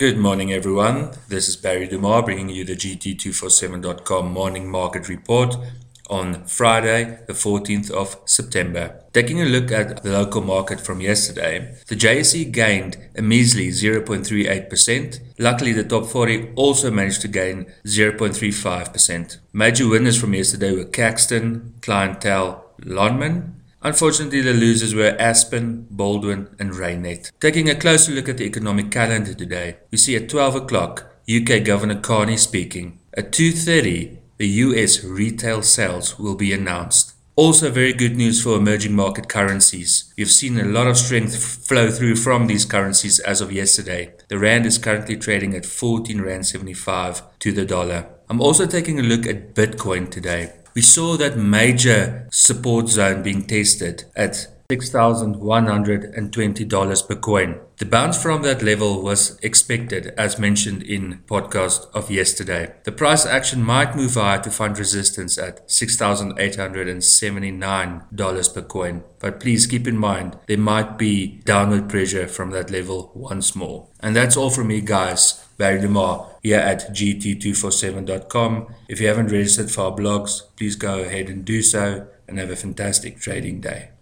Good morning, everyone. This is Barry Dumas bringing you the GT247.com morning market report on Friday, the 14th of September. Taking a look at the local market from yesterday, the JSE gained a measly 0.38%. Luckily, the top 40 also managed to gain 0.35%. Major winners from yesterday were Caxton, Clientele, Lonmin, Unfortunately, the losers were Aspen, Balwin, and Reinet. Taking a closer look at the economic calendar today, we see at 12 o'clock UK Governor Carney speaking. At 2:30, the US retail sales will be announced. Also, very good news for emerging market currencies. We've seen a lot of strength flow through from these currencies as of yesterday. The rand is currently trading at 14 rand 75 to the dollar. I'm also taking a look at Bitcoin today. We saw that major support zone being tested at $6,120 per coin. The bounce from that level was expected as mentioned in podcast of yesterday. The price action might move higher to find resistance at $6,879 per coin. But please keep in mind there might be downward pressure from that level once more. And that's all from me guys. Barry Lamar here at gt247.com. If you haven't registered for our blogs, please go ahead and do so and have a fantastic trading day.